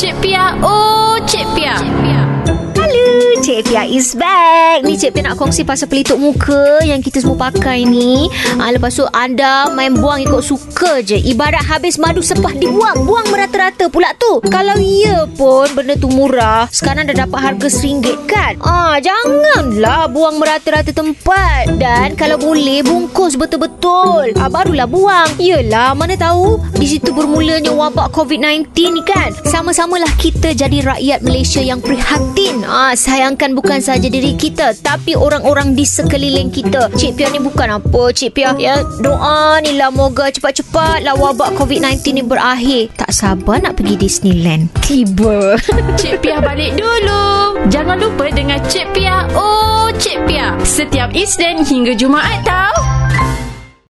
Cik Pia, oh Cik Pia is back. Ni Cik Pia nak kongsi pasal pelitup muka yang kita semua pakai ni. Ha, lepas tu anda main buang ikut suka je. Ibarat habis madu sepah dibuang. Buang merata-rata pula tu. Kalau ya pun benda tu murah, sekarang dah dapat harga RM1 kan? Ah, janganlah buang merata-rata tempat. Dan kalau boleh bungkus betul-betul. Ah, barulah buang. Yelah, mana tahu di situ bermulanya wabak COVID-19 ni kan. Sama-samalah kita jadi rakyat Malaysia yang prihatin. Ah, sayangkan bukan saja diri kita tapi orang-orang di sekeliling kita. Cik Pia ni bukan apa, Cik Pia. Ya, doa ni lah moga cepat-cepat lah wabak COVID-19 ni berakhir. Tak sabar nak pergi Disneyland. Tiba. Cik Pia balik dulu. Jangan lupa dengan Cik Pia, oh Cik Pia. Setiap Isnin hingga Jumaat tau.